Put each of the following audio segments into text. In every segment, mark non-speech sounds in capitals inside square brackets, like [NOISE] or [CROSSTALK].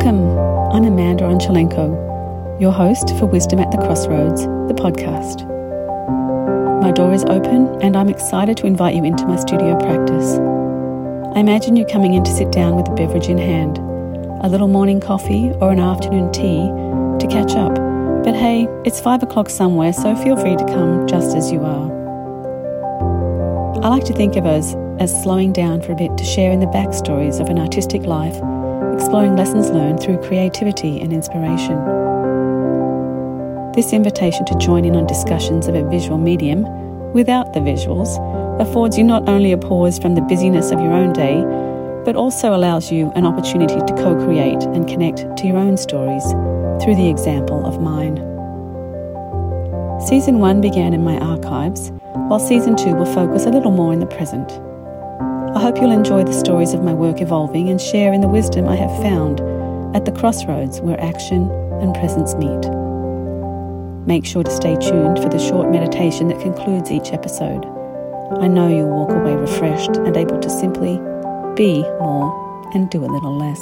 Welcome. I'm Amanda Onchalenko, your host for Wisdom at the Crossroads, the podcast. My door is open and I'm excited to invite you into my studio practice. I imagine you coming in to sit down with a beverage in hand, a little morning coffee or an afternoon tea to catch up. But hey, it's five o'clock somewhere, so feel free to come just as you are. I like to think of us as slowing down for a bit to share in the backstories of an artistic life exploring lessons learned through creativity and inspiration. This invitation to join in on discussions of a visual medium without the visuals affords you not only a pause from the busyness of your own day, but also allows you an opportunity to co create and connect to your own stories through the example of mine. Season 1 began in my archives, while Season 2 will focus a little more in the present. I hope you'll enjoy the stories of my work evolving and share in the wisdom I have found at the crossroads where action and presence meet. Make sure to stay tuned for the short meditation that concludes each episode. I know you'll walk away refreshed and able to simply be more and do a little less.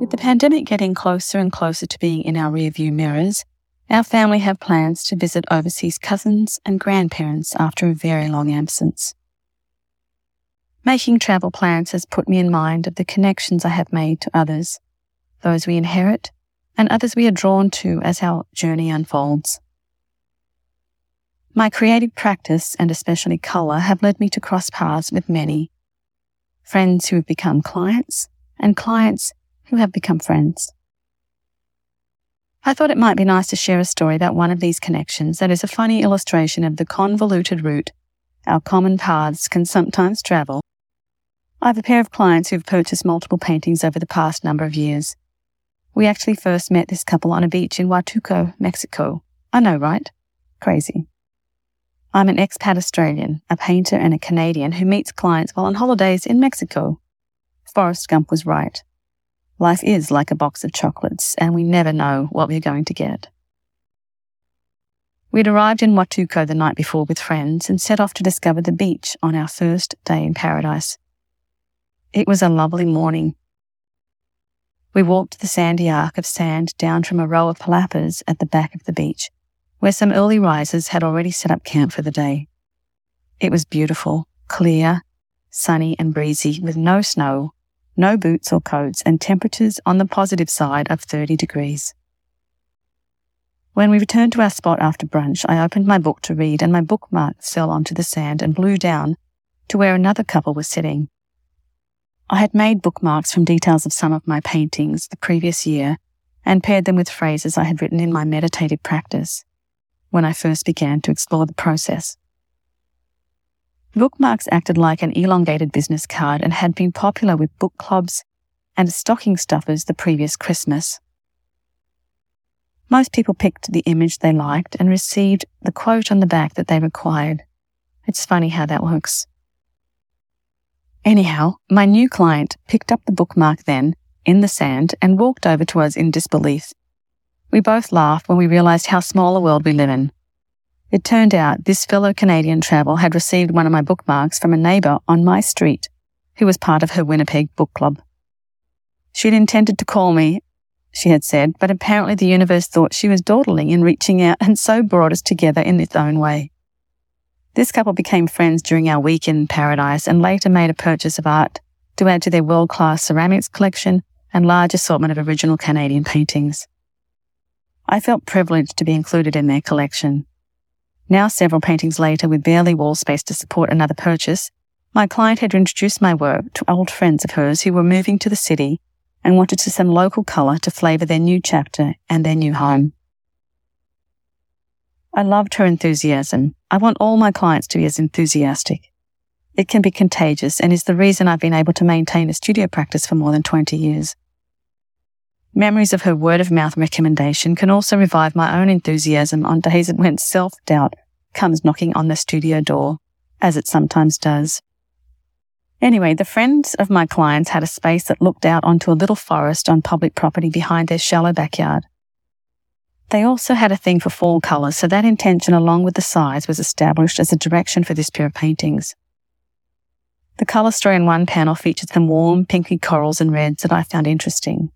With the pandemic getting closer and closer to being in our rearview mirrors, our family have plans to visit overseas cousins and grandparents after a very long absence. Making travel plans has put me in mind of the connections I have made to others, those we inherit, and others we are drawn to as our journey unfolds. My creative practice and especially colour have led me to cross paths with many friends who have become clients and clients who have become friends. I thought it might be nice to share a story about one of these connections that is a funny illustration of the convoluted route our common paths can sometimes travel. I have a pair of clients who've purchased multiple paintings over the past number of years. We actually first met this couple on a beach in Huatulco, Mexico. I know, right? Crazy. I'm an expat Australian, a painter and a Canadian who meets clients while on holidays in Mexico. Forrest Gump was right. Life is like a box of chocolates, and we never know what we're going to get. We'd arrived in Huatulco the night before with friends and set off to discover the beach on our first day in paradise. It was a lovely morning. We walked the sandy arc of sand down from a row of palapas at the back of the beach, where some early risers had already set up camp for the day. It was beautiful, clear, sunny and breezy with no snow no boots or coats, and temperatures on the positive side of 30 degrees. When we returned to our spot after brunch, I opened my book to read, and my bookmark fell onto the sand and blew down to where another couple was sitting. I had made bookmarks from details of some of my paintings the previous year and paired them with phrases I had written in my meditative practice when I first began to explore the process. Bookmarks acted like an elongated business card and had been popular with book clubs and stocking stuffers the previous Christmas. Most people picked the image they liked and received the quote on the back that they required. It's funny how that works. Anyhow, my new client picked up the bookmark then in the sand and walked over to us in disbelief. We both laughed when we realized how small a world we live in. It turned out this fellow Canadian travel had received one of my bookmarks from a neighbour on my street who was part of her Winnipeg book club. She'd intended to call me, she had said, but apparently the universe thought she was dawdling in reaching out and so brought us together in its own way. This couple became friends during our week in paradise and later made a purchase of art to add to their world class ceramics collection and large assortment of original Canadian paintings. I felt privileged to be included in their collection now, several paintings later, with barely wall space to support another purchase, my client had introduced my work to old friends of hers who were moving to the city and wanted to some local colour to flavour their new chapter and their new home. I loved her enthusiasm. I want all my clients to be as enthusiastic. It can be contagious and is the reason I've been able to maintain a studio practice for more than 20 years. Memories of her word of mouth recommendation can also revive my own enthusiasm on days when self doubt comes knocking on the studio door, as it sometimes does. Anyway, the friends of my clients had a space that looked out onto a little forest on public property behind their shallow backyard. They also had a thing for fall colours, so that intention along with the size was established as a direction for this pair of paintings. The colour story in one panel featured some warm, pinky corals and reds that I found interesting.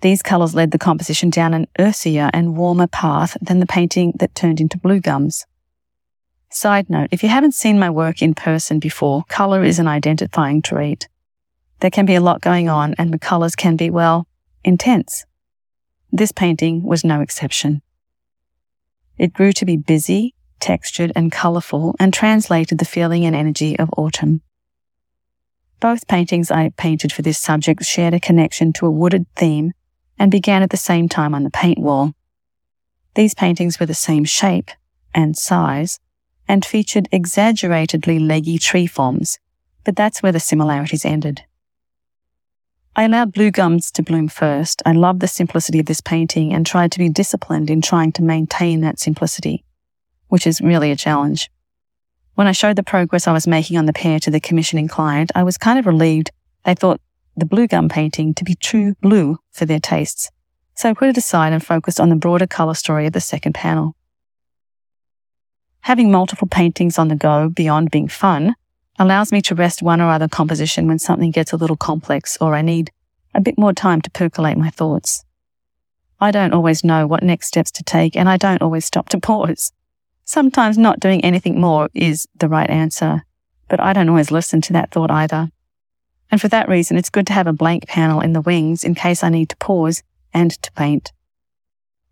These colours led the composition down an earthier and warmer path than the painting that turned into blue gums. Side note, if you haven't seen my work in person before, colour is an identifying trait. There can be a lot going on and the colours can be, well, intense. This painting was no exception. It grew to be busy, textured and colourful and translated the feeling and energy of autumn. Both paintings I painted for this subject shared a connection to a wooded theme and began at the same time on the paint wall. These paintings were the same shape and size and featured exaggeratedly leggy tree forms, but that's where the similarities ended. I allowed blue gums to bloom first. I loved the simplicity of this painting and tried to be disciplined in trying to maintain that simplicity, which is really a challenge. When I showed the progress I was making on the pair to the commissioning client, I was kind of relieved. They thought the blue gum painting to be true blue for their tastes. So I put it aside and focused on the broader colour story of the second panel. Having multiple paintings on the go beyond being fun allows me to rest one or other composition when something gets a little complex or I need a bit more time to percolate my thoughts. I don't always know what next steps to take and I don't always stop to pause. Sometimes not doing anything more is the right answer, but I don't always listen to that thought either. And for that reason, it's good to have a blank panel in the wings in case I need to pause and to paint.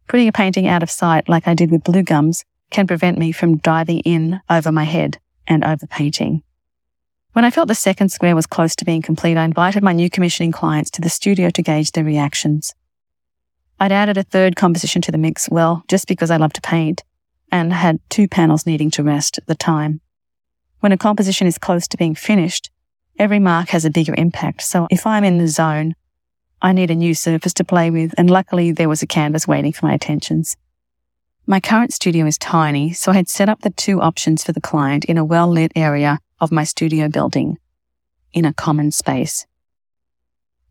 Putting a painting out of sight like I did with blue gums can prevent me from diving in over my head and over painting. When I felt the second square was close to being complete, I invited my new commissioning clients to the studio to gauge their reactions. I'd added a third composition to the mix, well, just because I love to paint, and had two panels needing to rest at the time. When a composition is close to being finished, every mark has a bigger impact. So if I'm in the zone, I need a new surface to play with, and luckily there was a canvas waiting for my attentions. My current studio is tiny, so I had set up the two options for the client in a well lit area of my studio building, in a common space.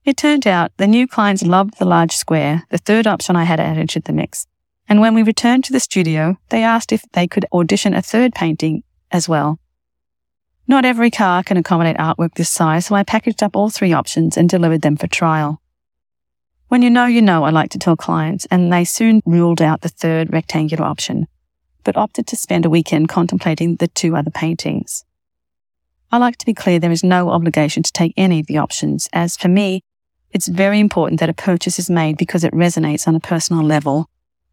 It turned out the new clients loved the large square, the third option I had added to the mix. And when we returned to the studio, they asked if they could audition a third painting as well. Not every car can accommodate artwork this size, so I packaged up all three options and delivered them for trial. When you know, you know, I like to tell clients, and they soon ruled out the third rectangular option, but opted to spend a weekend contemplating the two other paintings. I like to be clear there is no obligation to take any of the options, as for me, it's very important that a purchase is made because it resonates on a personal level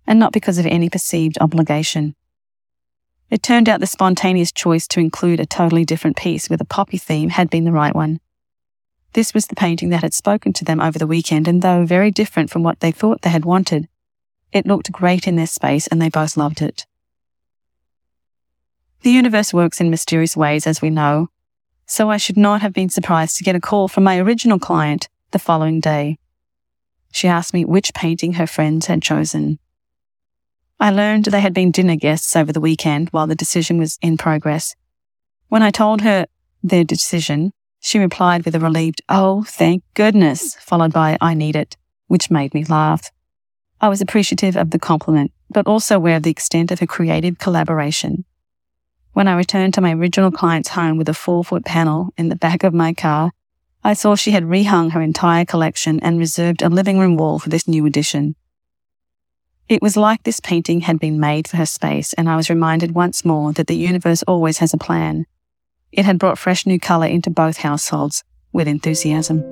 and not because of any perceived obligation. It turned out the spontaneous choice to include a totally different piece with a poppy theme had been the right one. This was the painting that had spoken to them over the weekend, and though very different from what they thought they had wanted, it looked great in their space and they both loved it. The universe works in mysterious ways, as we know, so I should not have been surprised to get a call from my original client the following day. She asked me which painting her friends had chosen. I learned they had been dinner guests over the weekend while the decision was in progress. When I told her their decision, she replied with a relieved, Oh, thank goodness, followed by, I need it, which made me laugh. I was appreciative of the compliment, but also aware of the extent of her creative collaboration. When I returned to my original client's home with a four foot panel in the back of my car, I saw she had rehung her entire collection and reserved a living room wall for this new addition. It was like this painting had been made for her space, and I was reminded once more that the universe always has a plan, it had brought fresh new colour into both households with enthusiasm.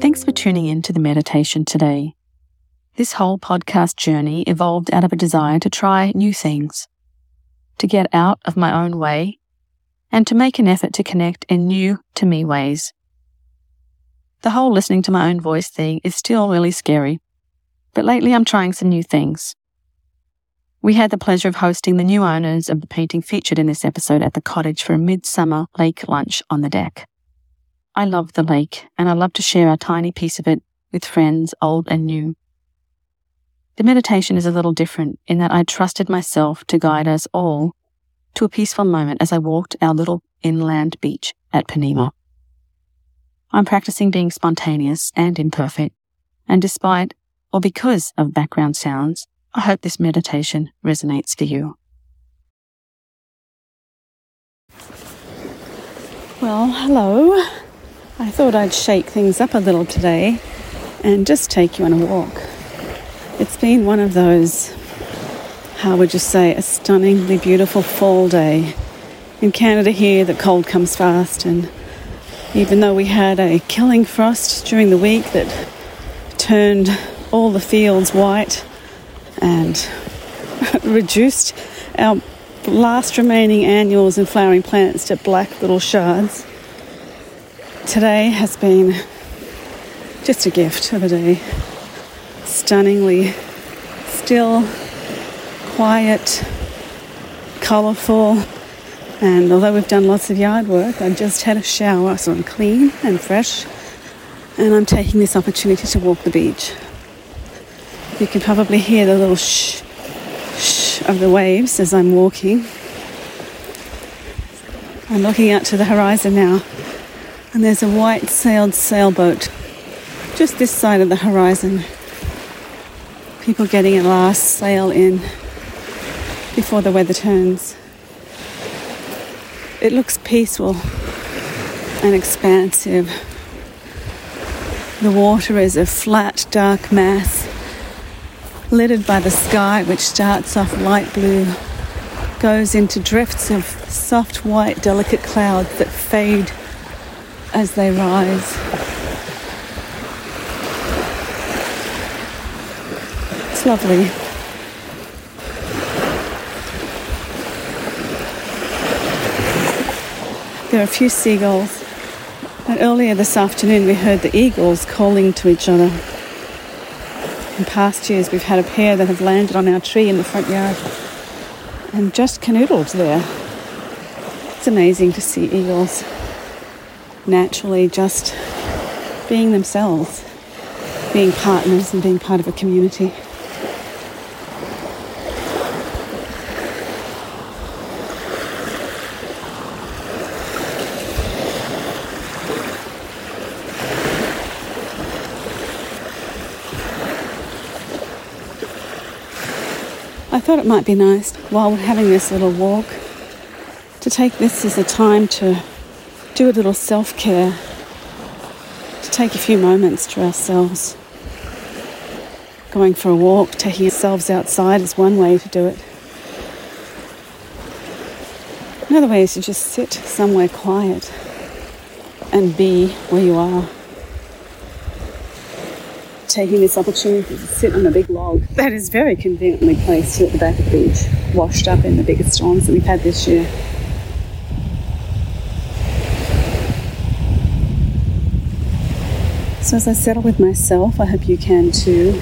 Thanks for tuning in to the meditation today. This whole podcast journey evolved out of a desire to try new things, to get out of my own way, and to make an effort to connect in new to me ways the whole listening to my own voice thing is still really scary, but lately I'm trying some new things. We had the pleasure of hosting the new owners of the painting featured in this episode at the cottage for a midsummer lake lunch on the deck. I love the lake, and I love to share a tiny piece of it with friends, old and new. The meditation is a little different in that I trusted myself to guide us all to a peaceful moment as I walked our little inland beach at Ponemah. I'm practicing being spontaneous and imperfect, and despite or because of background sounds, I hope this meditation resonates for you. Well, hello. I thought I'd shake things up a little today and just take you on a walk. It's been one of those, how would you say, a stunningly beautiful fall day. In Canada here, the cold comes fast, and even though we had a killing frost during the week that turned all the fields white and [LAUGHS] reduced our last remaining annuals and flowering plants to black little shards. Today has been just a gift of a day. Stunningly still, quiet, colourful, and although we've done lots of yard work, I've just had a shower, so I'm clean and fresh, and I'm taking this opportunity to walk the beach. You can probably hear the little shh, shh of the waves as I'm walking. I'm looking out to the horizon now, and there's a white sailed sailboat just this side of the horizon. People getting a last sail in before the weather turns. It looks peaceful and expansive. The water is a flat, dark mass littered by the sky, which starts off light blue, goes into drifts of soft white, delicate clouds that fade as they rise. Lovely. There are a few seagulls, and earlier this afternoon we heard the eagles calling to each other. In past years, we've had a pair that have landed on our tree in the front yard and just canoodled there. It's amazing to see eagles naturally just being themselves, being partners and being part of a community. I thought it might be nice while we're having this little walk to take this as a time to do a little self care, to take a few moments to ourselves. Going for a walk, taking ourselves outside is one way to do it. Another way is to just sit somewhere quiet and be where you are taking this opportunity to sit on a big log that is very conveniently placed at the back of the beach, washed up in the biggest storms that we've had this year. So, as I settle with myself, I hope you can too.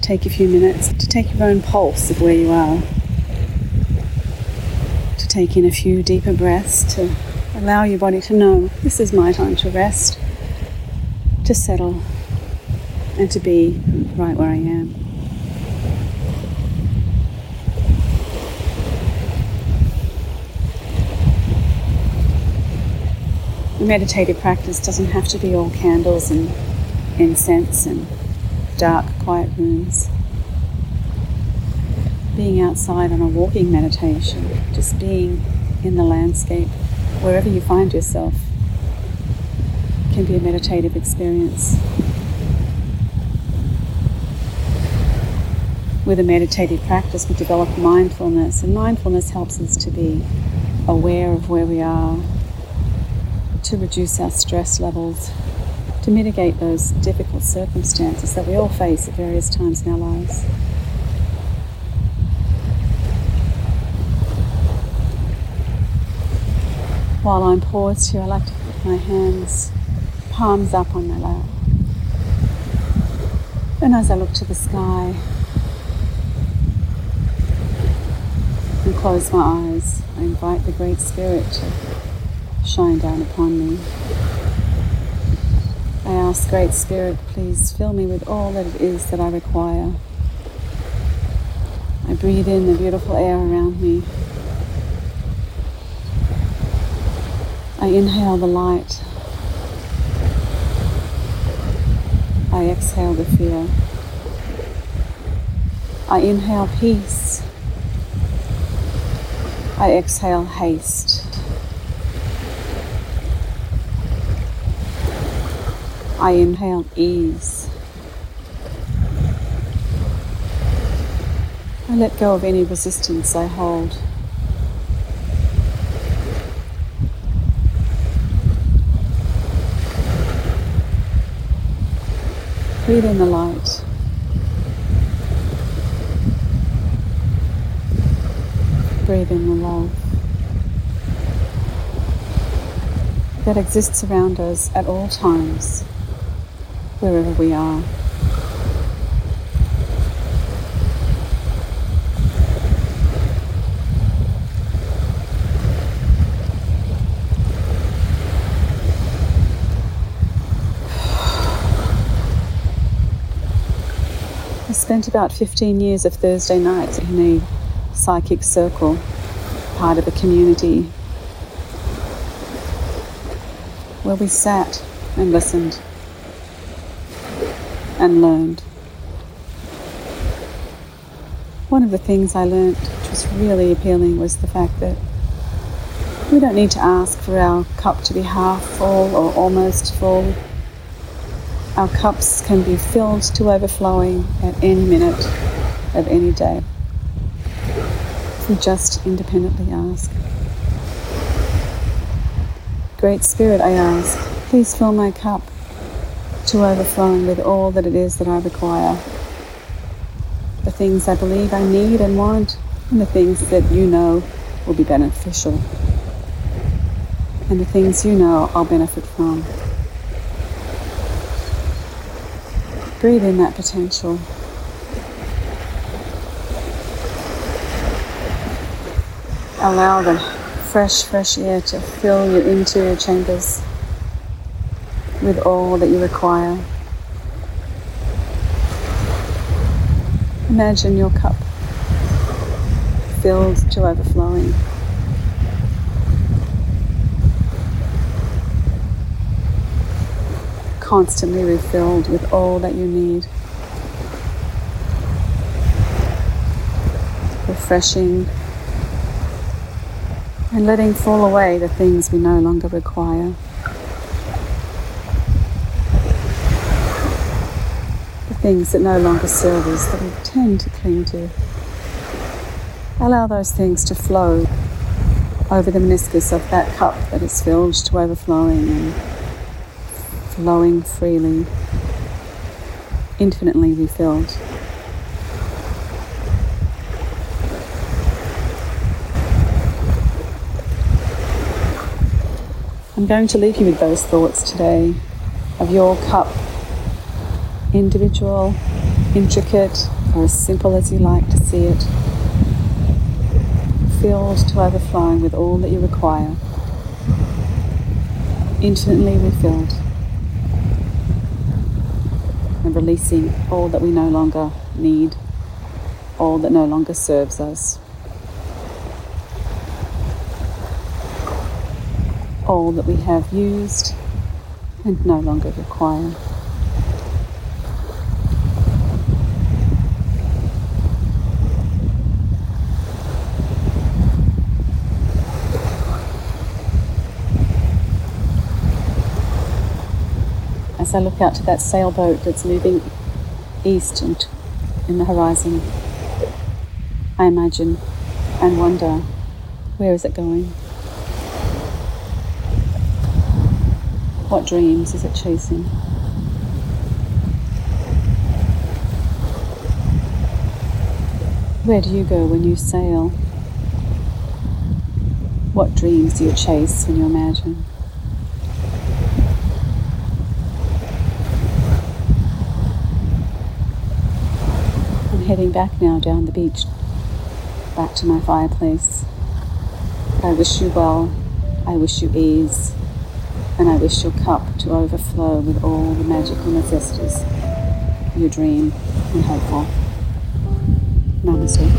Take a few minutes to take your own pulse of where you are, to take in a few deeper breaths, to allow your body to know this is my time to rest, to settle and to be right where I am. The meditative practice doesn't have to be all candles and incense and dark, quiet rooms. Being outside on a walking meditation, just being in the landscape, wherever you find yourself, can be a meditative experience. With a meditative practice, we develop mindfulness, and mindfulness helps us to be aware of where we are, to reduce our stress levels, to mitigate those difficult circumstances that we all face at various times in our lives. While I'm paused here, I like to put my hands palms up on my lap. And as I look to the sky, and close my eyes, I invite the Great Spirit to shine down upon me. I ask, Great Spirit, please fill me with all that it is that I require. I breathe in the beautiful air around me. I inhale the light. I exhale the fear. I inhale peace. I exhale haste. I inhale ease. I let go of any resistance I hold. Breathe in the light. Breathe in the love that exists around us at all times, wherever we are. I spent about 15 years of Thursday nights in a psychic circle, part of a community, where we sat and listened and learned. One of the things I learned, which was really appealing, was the fact that we don't need to ask for our cup to be half full or almost full our cups can be filled to overflowing at any minute of any day. If we just independently ask. Great Spirit, I ask, please fill my cup to overflowing with all that it is that I require. The things I believe I need and want, and the things that you know will be beneficial, and the things you know I'll benefit from. Breathe in that potential. Allow the fresh, fresh air to fill your interior chambers with all that you require. Imagine your cup filled to overflowing. constantly refilled with all that you need. Refreshing and letting fall away the things we no longer require. The things that no longer serve us that we tend to cling to. Allow those things to flow over the meniscus of that cup that is filled to overflowing and flowing freely, infinitely refilled. I'm going to leave you with those thoughts today of your cup, individual, intricate, or as simple as you like to see it, filled to overflowing with all that you require, infinitely refilled and releasing all that we no longer need, all that no longer serves us, all that we have used and no longer require. as I look out to that sailboat that's moving east and in the horizon, I imagine and wonder where is it going? What dreams is it chasing? Where do you go when you sail? What dreams do you chase when you imagine? I'm heading back now down the beach, back to my fireplace. I wish you well, I wish you ease, and I wish your cup to overflow with all the magical necessities you dream and hope for. Namaste.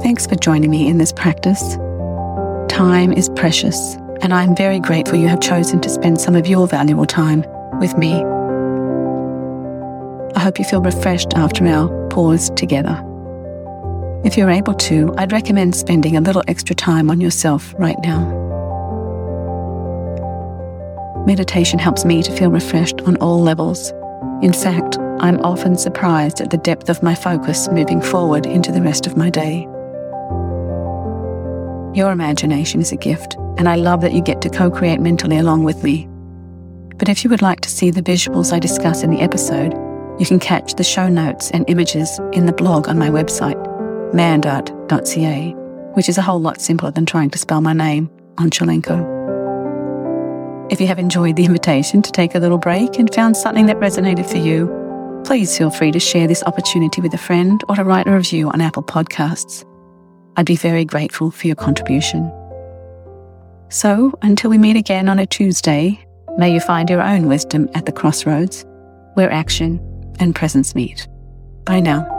Thanks for joining me in this practice. Time is precious, and I am very grateful you have chosen to spend some of your valuable time with me. I hope you feel refreshed after our pause together. If you're able to, I'd recommend spending a little extra time on yourself right now. Meditation helps me to feel refreshed on all levels. In fact, I'm often surprised at the depth of my focus moving forward into the rest of my day. Your imagination is a gift, and I love that you get to co create mentally along with me. But if you would like to see the visuals I discuss in the episode, you can catch the show notes and images in the blog on my website, mandart.ca, which is a whole lot simpler than trying to spell my name, Onchalenko. If you have enjoyed the invitation to take a little break and found something that resonated for you, please feel free to share this opportunity with a friend or to write a review on Apple Podcasts. I'd be very grateful for your contribution. So, until we meet again on a Tuesday, may you find your own wisdom at the crossroads where action and presence meet. Bye now.